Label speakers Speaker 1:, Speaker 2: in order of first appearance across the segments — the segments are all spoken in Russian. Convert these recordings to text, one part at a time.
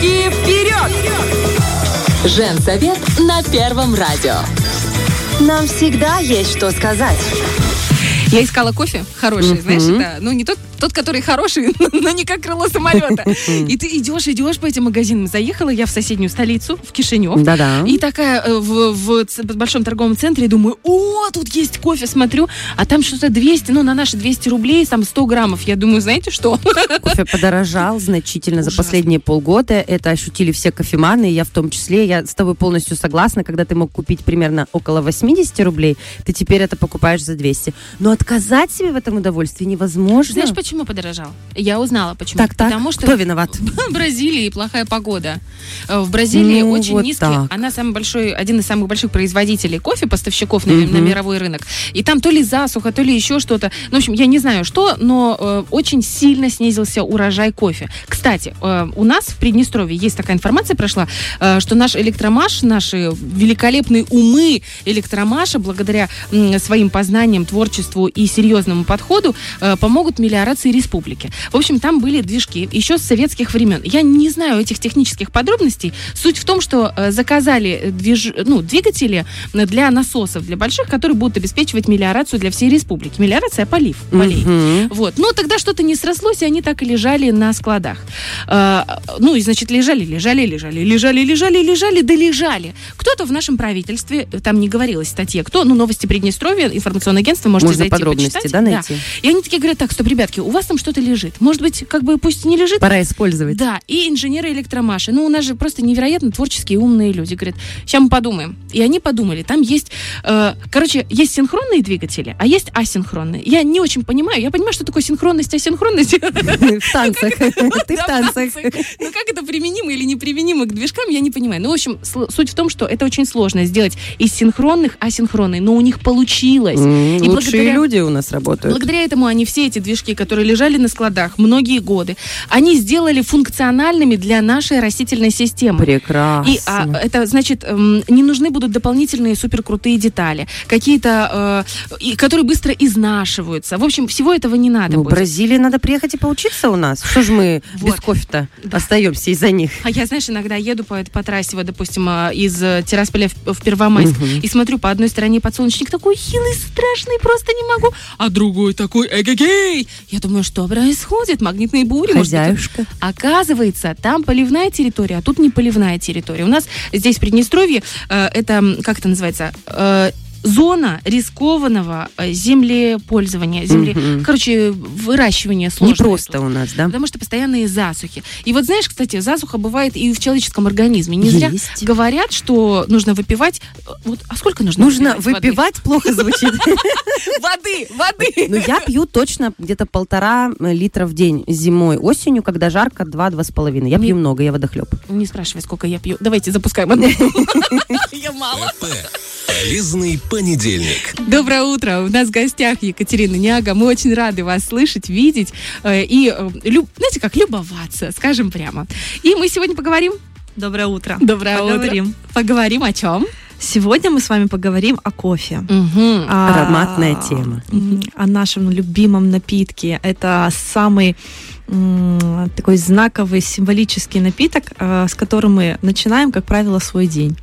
Speaker 1: Девочки, вперед! Женсовет на Первом радио.
Speaker 2: Нам всегда есть что сказать.
Speaker 3: Я искала кофе хороший, знаешь, это, ну, не тот, тот, который хороший, но не как крыло самолета. И ты идешь, идешь по этим магазинам. Заехала я в соседнюю столицу, в Кишинев.
Speaker 2: Да-да.
Speaker 3: И такая э, в, в ц- большом торговом центре думаю, о, тут есть кофе, смотрю, а там что-то 200, ну, на наши 200 рублей, там 100 граммов. Я думаю, знаете что?
Speaker 4: Кофе подорожал значительно за
Speaker 3: Ужасно.
Speaker 4: последние полгода. Это ощутили все кофеманы, я в том числе. Я с тобой полностью согласна. Когда ты мог купить примерно около 80 рублей, ты теперь это покупаешь за 200. Но отказать себе в этом удовольствии невозможно.
Speaker 3: Знаешь, почему подорожал? Я узнала, почему.
Speaker 4: так, так,
Speaker 3: Потому что
Speaker 4: кто виноват?
Speaker 3: в Бразилии плохая погода. Э, В Бразилии
Speaker 4: Ну,
Speaker 3: очень
Speaker 4: вот
Speaker 3: низкий.
Speaker 4: так.
Speaker 3: Она самый большой, один из самых больших производителей кофе, поставщиков на,
Speaker 4: Мгм.
Speaker 3: на мировой рынок. И там то ли засуха, то ли еще что-то. Ну, в общем, я не знаю что, но э, очень сильно снизился урожай кофе. Кстати, э, у нас в Приднестровье есть такая информация прошла, э, что наш электромаш, наши великолепные умы электромаша, благодаря м, своим познаниям, творчеству и серьезному подходу, э, помогут мелиорации республики. В общем, там были движки еще с советских времен. Я не знаю этих технических подробностей. Суть в том, что э, заказали движ... ну, двигатели для насосов, для больших, которые будут обеспечивать мелиорацию для всей республики. Мелиорация полив полей.
Speaker 4: Мгм.
Speaker 3: Вот. Но тогда что-то не срослось, и они так и лежали на складах. Э, ну, и, значит, лежали, лежали, лежали, лежали, лежали, лежали, да лежали. Кто-то в нашем правительстве, э, там не говорилось статье, кто, ну, новости Приднестровья, информационное агентство, можете
Speaker 4: Можно
Speaker 3: зайти
Speaker 4: подробности,
Speaker 3: почитать.
Speaker 4: да, найти?
Speaker 3: И они такие говорят, так, стоп, ребятки, у вас там что-то лежит. Может быть, как бы пусть не лежит,
Speaker 4: Пора использовать.
Speaker 3: да, и инженеры электромаши. Ну, у нас же просто невероятно творческие умные люди. Говорят, сейчас мы подумаем. И они подумали. Там есть, э, короче, есть синхронные двигатели, а есть асинхронные. Я не очень понимаю. Я понимаю, что такое синхронность, асинхронность.
Speaker 4: В танцах. Ты в танцах.
Speaker 3: Ну, как это применимо или неприменимо к движкам, я не понимаю. Ну, в общем, суть в том, что это очень сложно сделать из синхронных асинхронные, но у них получилось.
Speaker 4: Лучшие люди у нас работают.
Speaker 3: Благодаря этому они все эти движки, которые лежали на складах многие годы, они сделали функциональными для нашей растительной системы.
Speaker 4: Прекрасно.
Speaker 3: И а, это значит, эм, не нужны будут дополнительные суперкрутые детали, какие-то, э, и- которые быстро изнашиваются. В общем, всего этого не надо
Speaker 4: Ну, в
Speaker 3: будет.
Speaker 4: Бразилии надо приехать и поучиться у нас. Что ж мы
Speaker 3: Вот.
Speaker 4: без кофе-то
Speaker 3: Да.
Speaker 4: остаемся из-за них?
Speaker 3: А я, знаешь, иногда еду по, по трассе, вот, допустим, а, из э, Тирасполя в, в Первомайск,
Speaker 4: Мгм.
Speaker 3: и смотрю, по одной стороне подсолнечник такой хилый, страшный, просто не могу, а другой такой эгегей. Я думаю, что происходит? Магнитные бури? может быть,
Speaker 4: Хозяюшка.
Speaker 3: Оказывается, там поливная территория, а тут не поливная территория. У нас здесь в Приднестровье э, это, как это называется, э, зона рискованного э, землепользования, земле,
Speaker 4: Мгм.
Speaker 3: короче, выращивания
Speaker 4: Не
Speaker 3: сложного.
Speaker 4: просто у нас, да?
Speaker 3: Потому что постоянные засухи. И вот знаешь, кстати, засуха бывает и в человеческом организме. Не зря
Speaker 4: Есть.
Speaker 3: говорят, что нужно выпивать. э, Вот, а сколько нужно?
Speaker 4: Нужно
Speaker 3: воды?
Speaker 4: выпивать, плохо звучит.
Speaker 3: воды, воды.
Speaker 4: Ну, я пью точно где-то полтора э, литра в день зимой, осенью, когда жарко, два-два с половиной. Я
Speaker 3: Не-
Speaker 4: пью много, я водохлеб.
Speaker 3: Не спрашивай, сколько я пью. Давайте запускаем. Я мало.
Speaker 5: Полезный понедельник.
Speaker 3: Доброе утро. У нас в гостях Екатерина Няга. Мы очень рады вас слышать, видеть э, и, э, люб- знаете, как любоваться, скажем прямо. И мы сегодня поговорим.
Speaker 6: Доброе утро.
Speaker 3: Доброе
Speaker 6: Поговорим.
Speaker 3: утро. Поговорим о чем?
Speaker 6: Сегодня мы с вами поговорим о кофе.
Speaker 3: Мгм.
Speaker 6: А,
Speaker 4: Ароматная тема.
Speaker 6: О нашем любимом напитке. Это самый такой знаковый символический напиток, э, с которым мы начинаем, как правило, свой день.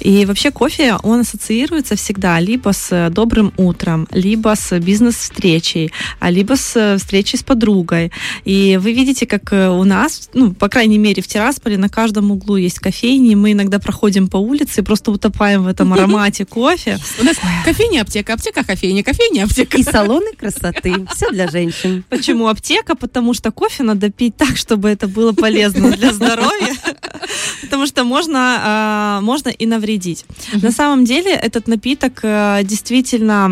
Speaker 6: И вообще кофе, он ассоциируется всегда либо с добрым утром, либо с бизнес-встречей, а либо с э, встречей с подругой. И вы видите, как э, у нас, ну, по крайней мере, в Тирасполе на каждом углу есть кофейни. Мы иногда проходим по улице и просто утопаем в этом аромате кофе.
Speaker 3: У нас кофейня, аптека, аптека, кофейня, кофейня, аптека.
Speaker 4: И салоны красоты. Все для женщин.
Speaker 6: Почему аптека? Потому что кофе надо пить так, чтобы это было полезно для здоровья. Потому что можно, а, можно и навредить. На самом деле этот напиток э, действительно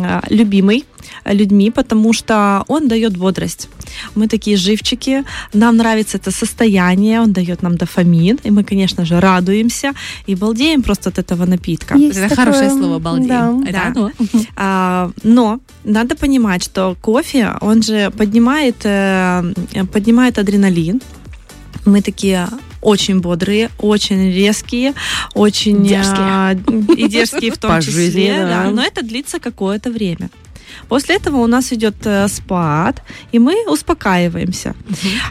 Speaker 6: а, любимый людьми, потому что он дает бодрость. Мы такие живчики, нам нравится это состояние, он дает нам дофамин, и мы, конечно же, радуемся и балдеем просто от этого напитка.
Speaker 4: Есть
Speaker 3: Это
Speaker 4: такое,
Speaker 3: хорошее слово «балдеем».
Speaker 4: да.
Speaker 3: Это
Speaker 6: Да.
Speaker 3: оно.
Speaker 6: А, но надо понимать, что кофе, он же поднимает, э, поднимает адреналин. Мы такие очень бодрые, очень резкие, очень
Speaker 3: Дерзкие.
Speaker 6: а, и дерзкие в том
Speaker 4: По
Speaker 6: числе,
Speaker 4: жизни,
Speaker 6: да.
Speaker 4: да.
Speaker 6: но это длится какое-то время. После этого у нас идет э, спад, и мы успокаиваемся.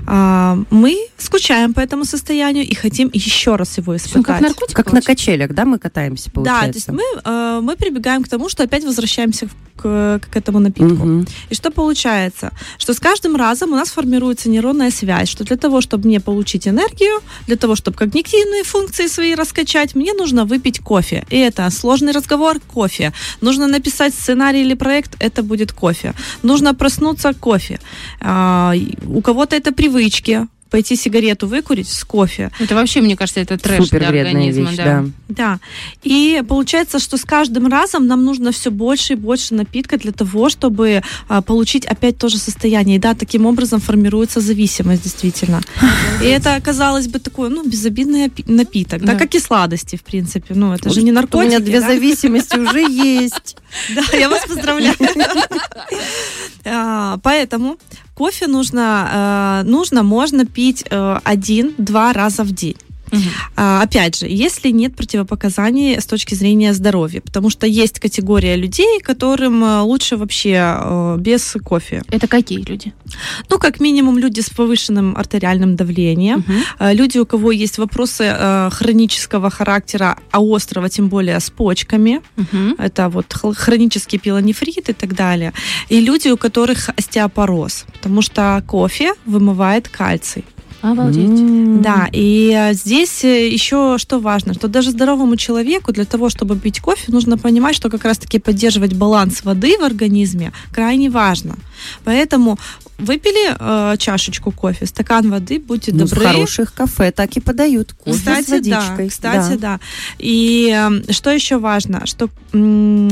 Speaker 6: А, мы скучаем по этому состоянию и хотим еще раз его
Speaker 3: Ну,
Speaker 6: испытать.
Speaker 3: как наркотик
Speaker 4: Как на
Speaker 3: получается?
Speaker 4: качелях, да, мы катаемся,
Speaker 6: Да, то есть
Speaker 4: получается?
Speaker 6: мы, э, мы прибегаем к тому, что опять возвращаемся к, к этому напитку.
Speaker 4: Мгм.
Speaker 6: И что получается? Что с каждым разом у нас формируется нейронная связь, что для того, чтобы мне получить энергию, для того, чтобы когнитивные функции свои раскачать, мне нужно выпить кофе. И это сложный разговор – кофе. Нужно написать сценарий или проект – это будет кофе. Нужно проснуться – кофе. А, у кого-то это привычки, пойти сигарету выкурить с кофе.
Speaker 3: Это вообще, мне кажется, это трэш
Speaker 4: Супер
Speaker 3: для организма.
Speaker 4: вещь,
Speaker 3: да.
Speaker 4: да.
Speaker 6: Да. И получается, что с каждым разом нам нужно все больше и больше напитка для того, чтобы а, получить опять то же состояние. И да, таким образом формируется зависимость, действительно. И это, казалось бы, такой, ну, безобидный напиток, да,
Speaker 3: Да.
Speaker 6: как и сладости, в принципе. Ну, это же не
Speaker 4: У
Speaker 6: наркотики.
Speaker 4: меня две
Speaker 6: да?
Speaker 4: зависимости уже есть.
Speaker 6: Да, я вас поздравляю. А, Поэтому кофе нужно, э, нужно, можно пить э, один-два раза в день.
Speaker 3: Мгм.
Speaker 6: А, Опять же, если нет противопоказаний с точки зрения здоровья, потому что есть категория людей, которым э, лучше вообще э, без кофе.
Speaker 3: Это какие люди?
Speaker 6: Ну, как минимум, люди с повышенным артериальным давлением, э, люди, у кого есть вопросы хронического характера, а острого тем более с почками,
Speaker 3: Мгм.
Speaker 6: это вот хронический пилонефрит и так далее. И люди, у которых остеопороз, потому что кофе вымывает кальций.
Speaker 3: Обалдеть.
Speaker 6: Да, и э, здесь э, еще что важно, что даже здоровому человеку для того, чтобы пить кофе, нужно понимать, что как раз-таки поддерживать баланс воды в организме крайне важно. Поэтому выпили э, чашечку кофе, стакан воды, будьте
Speaker 4: Ну, в
Speaker 6: добры.
Speaker 4: хороших кафе так и подают. Кофе
Speaker 6: Кстати,
Speaker 4: с водичкой.
Speaker 6: да. Кстати, да. И э, что еще важно, что м,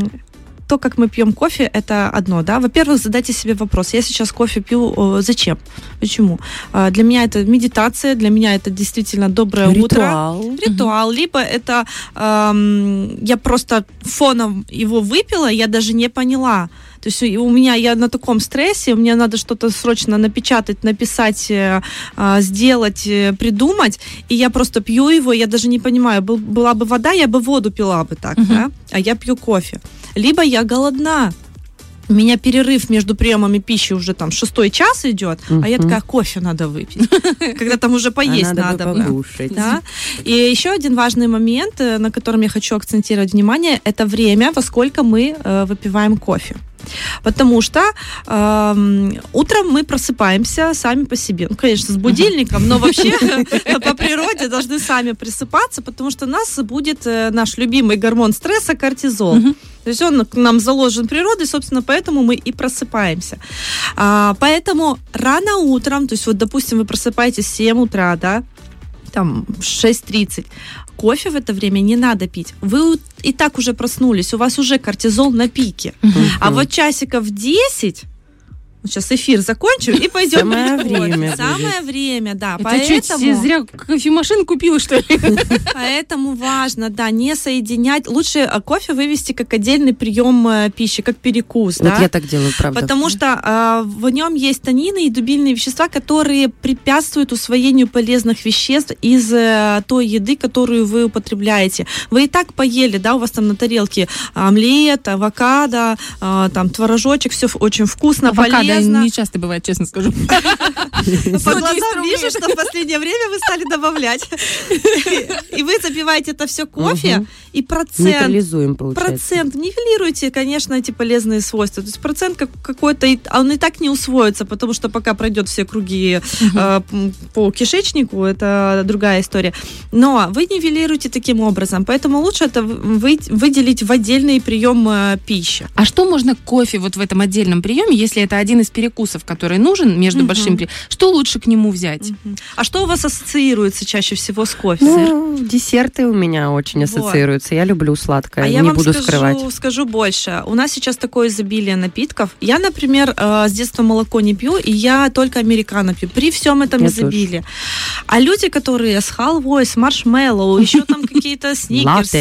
Speaker 6: то, как мы пьем кофе, это одно, да. Во-первых, задайте себе вопрос: я сейчас кофе пью, э, зачем? Почему? Э, Для меня это медитация, для меня это действительно доброе утро
Speaker 4: Ритуал.
Speaker 6: ритуал, либо это эм, я просто фоном его выпила, я даже не поняла. То есть у меня я на таком стрессе, мне надо что-то срочно напечатать, написать, э, э, сделать, э, придумать, и я просто пью его, я даже не понимаю, был, была бы вода, я бы воду пила бы так,
Speaker 3: Мгм.
Speaker 6: да, а я пью кофе. Либо я голодна, у меня перерыв между приемами пищи уже там шестой час идет, а я такая, кофе надо выпить, когда там уже
Speaker 4: А
Speaker 6: поесть
Speaker 4: надо,
Speaker 6: надо. Да. И еще один важный момент, э, на котором я хочу акцентировать внимание, это время, во сколько мы выпиваем кофе. Потому что эм, утром мы просыпаемся сами по себе. Ну, конечно, с будильником, но вообще по природе должны сами просыпаться, потому что у нас будет э, наш любимый гормон стресса кортизол. То есть он к нам заложен природой, собственно, поэтому мы и просыпаемся. А, поэтому рано утром, то есть вот, допустим, вы просыпаетесь в 7 утра, да, там в 6.30, кофе в это время не надо пить. Вы и так уже проснулись, у вас уже кортизол на пике. А вот часиков 10, вот сейчас эфир закончим и пойдем
Speaker 4: Самое время.
Speaker 6: Самое время, да.
Speaker 3: Это чуть
Speaker 6: Поэтому...
Speaker 3: зря кофемашину купила, что ли?
Speaker 6: Поэтому важно, да, не соединять. Лучше э, кофе вывести как отдельный прием э, пищи, как перекус,
Speaker 4: Вот
Speaker 6: да.
Speaker 4: я так делаю, правда.
Speaker 6: Потому что э, в нем есть танины и дубильные вещества, которые препятствуют усвоению полезных веществ из э, той еды, которую вы употребляете. Вы и так поели, да, у вас там на тарелке омлет, авокадо, э, там творожочек, все очень вкусно,
Speaker 3: Авокадо
Speaker 6: полезно.
Speaker 3: не часто бывает, честно скажу.
Speaker 6: По
Speaker 3: 110
Speaker 6: глазам вижу, что в последнее время вы стали добавлять. И вы запиваете это все кофе, и процент
Speaker 4: Нейтрализуем, получается.
Speaker 6: процент нивелируете, конечно, эти полезные свойства. То есть процент как- какой-то, а он и так не усвоится, потому что пока пройдет все круги м, по кишечнику, это другая история. Но вы нивелируете таким образом, поэтому лучше это вы- выделить в отдельный прием э, пищи.
Speaker 3: А что можно кофе вот в этом отдельном приеме, если это один из перекусов, который нужен между большим Что лучше к нему взять?
Speaker 6: А что у вас ассоциируется чаще всего с кофе?
Speaker 4: Ну, десерты у меня очень
Speaker 6: Вот.
Speaker 4: ассоциируются. Я люблю сладкое,
Speaker 6: А я
Speaker 4: не
Speaker 6: вам
Speaker 4: буду
Speaker 6: скажу,
Speaker 4: скрывать.
Speaker 6: скажу больше. У нас сейчас такое изобилие напитков. Я, например, э, с детства молоко не пью, и я только американо пью. При всем этом
Speaker 4: Я
Speaker 6: изобилии. А люди, которые с халвой, с маршмеллоу, еще там какие какие-то сникерс.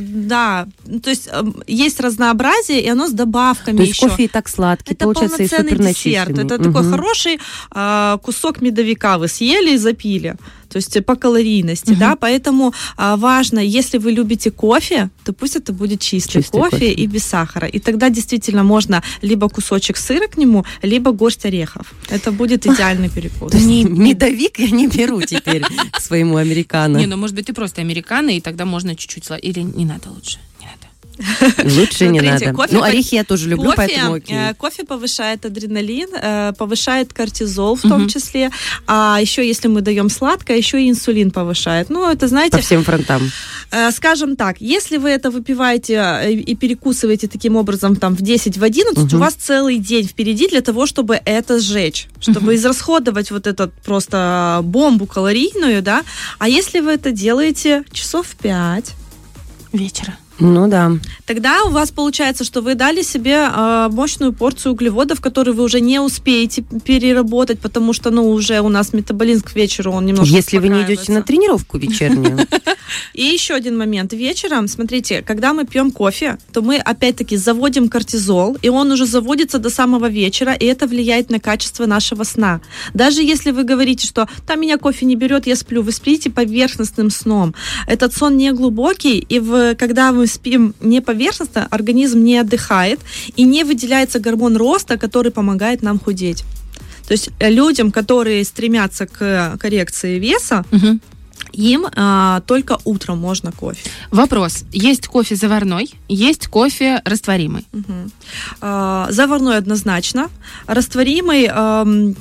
Speaker 6: Да, то есть эм, есть разнообразие, и оно с добавками
Speaker 4: То есть
Speaker 6: еще.
Speaker 4: кофе и так сладкий, получается, и
Speaker 6: полноценный
Speaker 4: супер
Speaker 6: десерт. Это такой хороший а, кусок медовика вы съели и запили. То есть э, по калорийности, да, поэтому а, важно, если вы любите кофе, то пусть это будет чистый,
Speaker 4: Чистый
Speaker 6: кофе,
Speaker 4: кофе.
Speaker 6: и без сахара. И тогда действительно можно либо кусочек сыра к нему, либо горсть орехов. Это будет идеальный перекус.
Speaker 4: Есть медовик я не беру теперь к своему американо.
Speaker 3: Не, ну может быть ты просто американо, и тогда можно чуть-чуть... Или не надо лучше?
Speaker 4: Лучше не надо.
Speaker 6: кофе
Speaker 4: Ну,
Speaker 6: по-
Speaker 4: орехи я тоже люблю, поэтому окей.
Speaker 6: э, кофе повышает адреналин, э, повышает кортизол в том числе. А еще если мы даем сладкое, еще и инсулин повышает. Ну, это, знаете,
Speaker 4: По всем фронтам.
Speaker 6: Э, Скажем так, если вы это выпиваете и перекусываете таким образом там в 10, в 11, у вас целый день впереди для того, чтобы это сжечь, чтобы израсходовать вот эту просто бомбу калорийную, да. А если вы это делаете часов в 5,
Speaker 3: Вечера.
Speaker 4: Ну да.
Speaker 6: тогда у вас получается, что вы дали себе э, мощную порцию углеводов, которые вы уже не успеете переработать, потому что, ну, уже у нас метаболизм к вечеру, он немножко
Speaker 4: Если вы не идете на тренировку вечернюю,
Speaker 6: И еще один момент. Вечером, смотрите, когда мы пьем кофе, то мы опять-таки заводим кортизол, и он уже заводится до самого вечера, и это влияет на качество нашего сна. Даже если вы говорите, что там меня кофе не берет, я сплю, вы спите поверхностным сном. Этот сон не глубокий, и в, когда мы спим не поверхностно, организм не отдыхает, и не выделяется гормон роста, который помогает нам худеть. То есть э, людям, которые стремятся к коррекции веса,
Speaker 3: Мгм.
Speaker 6: Им а, только утром можно кофе.
Speaker 3: Вопрос. Есть кофе заварной, есть кофе растворимый.
Speaker 6: Мгм. А, заварной однозначно. Растворимый. ам,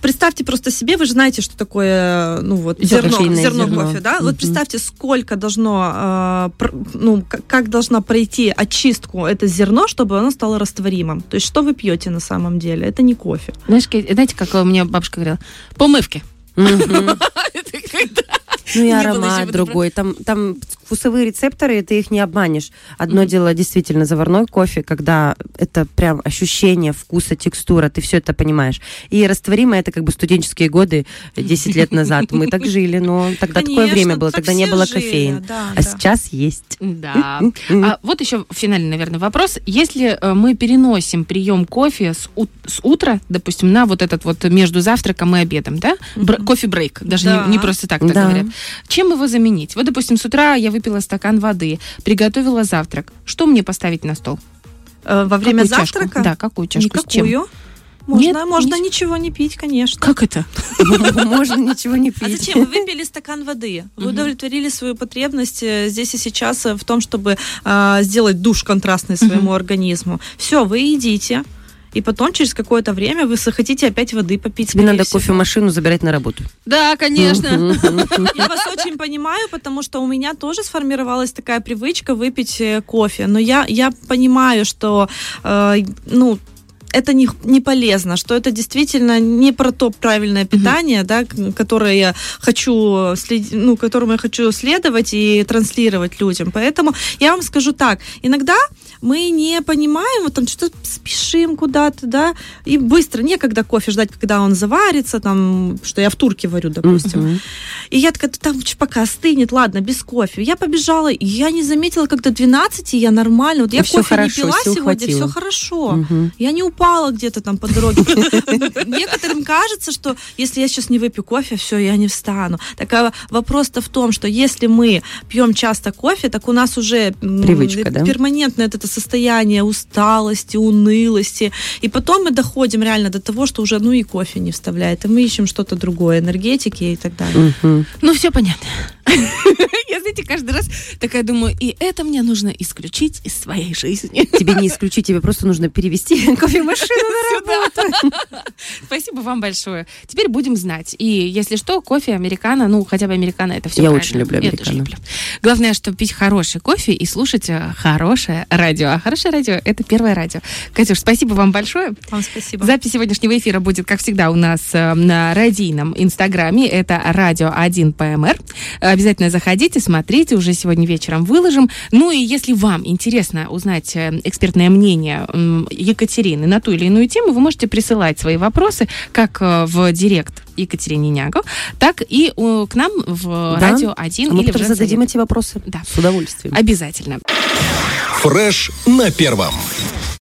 Speaker 6: Представьте просто себе, вы же знаете, что такое, ну вот
Speaker 4: Зерно,
Speaker 6: зерно, зерно, кофе, да?
Speaker 4: Мгм.
Speaker 6: Вот представьте, сколько должно, а, ну как должна пройти очистку это зерно, чтобы оно стало растворимым. То есть что вы пьете на самом деле? Это не кофе.
Speaker 3: Знаешь, знаете, как у меня бабушка говорила? Помывки.
Speaker 4: Мгм. Ну и аромат другой. Там, там вкусовые рецепторы, ты их не обманешь. Одно дело действительно заварной кофе, когда это прям ощущение вкуса, текстура, ты все это понимаешь. И растворимое это как бы студенческие годы 10 лет назад. Мы так жили, но тогда такое время было,
Speaker 6: так
Speaker 4: тогда не было
Speaker 6: жили, да,
Speaker 4: А
Speaker 6: да.
Speaker 4: сейчас есть.
Speaker 3: Да. А вот еще финальный, наверное, вопрос. Если э, мы переносим прием кофе с, ут- с утра, допустим, на вот этот вот между завтраком и обедом, да? Бр- кофе-брейк, даже
Speaker 6: Да.
Speaker 3: не, не просто так так
Speaker 4: Да.
Speaker 3: говорят. Чем его заменить? Вот, допустим, с утра я выпила стакан воды, приготовила завтрак. Что мне поставить на стол?
Speaker 6: Э, Во время
Speaker 3: Какую чашку?
Speaker 6: завтрака?
Speaker 3: Да, какую чашку? С чем?
Speaker 6: Никакую. Можно,
Speaker 3: Нет,
Speaker 6: можно
Speaker 3: не-
Speaker 6: ничего не пить, конечно.
Speaker 3: Как это?
Speaker 4: Можно ничего не
Speaker 6: А
Speaker 4: пить.
Speaker 6: зачем? Вы выпили стакан воды, вы удовлетворили свою потребность э, здесь и сейчас э, в том, чтобы а, сделать душ контрастный своему организму. Все, вы едите. И потом, через какое-то время, вы захотите опять воды попить.
Speaker 4: Тебе надо
Speaker 6: всего.
Speaker 4: кофемашину забирать на работу.
Speaker 3: Да, конечно.
Speaker 6: Я вас очень понимаю, потому что у меня тоже сформировалась такая привычка выпить э, кофе. Но я, я понимаю, что э, ну, это не, не полезно, что это действительно не про то правильное питание, да, к- которое я хочу след- ну, которому я хочу следовать и транслировать людям. Поэтому я вам скажу так: иногда мы не понимаем, вот там что-то спешим куда-то, да, и быстро, некогда кофе ждать, когда он заварится, там, что я в турке варю, допустим.
Speaker 4: Мгм.
Speaker 6: И я такая, «Да там пока остынет, ладно, без кофе. Я побежала, и я не заметила, до 12 я нормально. Вот я
Speaker 4: И всё
Speaker 6: кофе
Speaker 4: хорошо,
Speaker 6: не пила сегодня,
Speaker 4: хватило.
Speaker 6: все хорошо.
Speaker 4: Мгм.
Speaker 6: Я не упала где-то там по дороге. Некоторым кажется, что если я сейчас не выпью кофе, все, я не встану. Так а вопрос-то в том, что если мы пьем часто кофе, так у нас уже
Speaker 4: Привычка, да?
Speaker 6: перманентное это состояние усталости, унылости. И потом мы доходим реально до того, что уже ну и кофе не вставляет, и мы ищем что-то другое, энергетики и так далее.
Speaker 3: Ну, все понятно. Я, знаете, каждый раз такая думаю, и это мне нужно исключить из своей жизни.
Speaker 4: Тебе не исключить, тебе просто нужно перевести кофемашину на работу.
Speaker 3: Спасибо вам большое. Теперь будем знать. И если что, кофе, американо, ну, хотя бы американо, это все
Speaker 4: Я очень люблю американо.
Speaker 3: люблю. Главное, что пить хороший кофе и слушать э, хорошее радио. А хорошее радио — это первое радио. Катюш, спасибо вам большое.
Speaker 6: Вам спасибо.
Speaker 3: Запись сегодняшнего эфира будет, как всегда, у нас э, на радийном инстаграме. Это радио 1 ПМР. Обязательно заходите, смотрите. Третий уже сегодня вечером выложим. Ну и если вам интересно узнать э, экспертное мнение Екатерины на ту или иную тему, вы можете присылать свои вопросы как э, в директ Екатерине Няго, так и э, к нам в
Speaker 4: Да.
Speaker 3: радио 1
Speaker 4: А мы
Speaker 3: или
Speaker 4: потом зададим эти вопросы.
Speaker 3: Да.
Speaker 4: С удовольствием.
Speaker 3: Обязательно.
Speaker 5: Фреш на первом.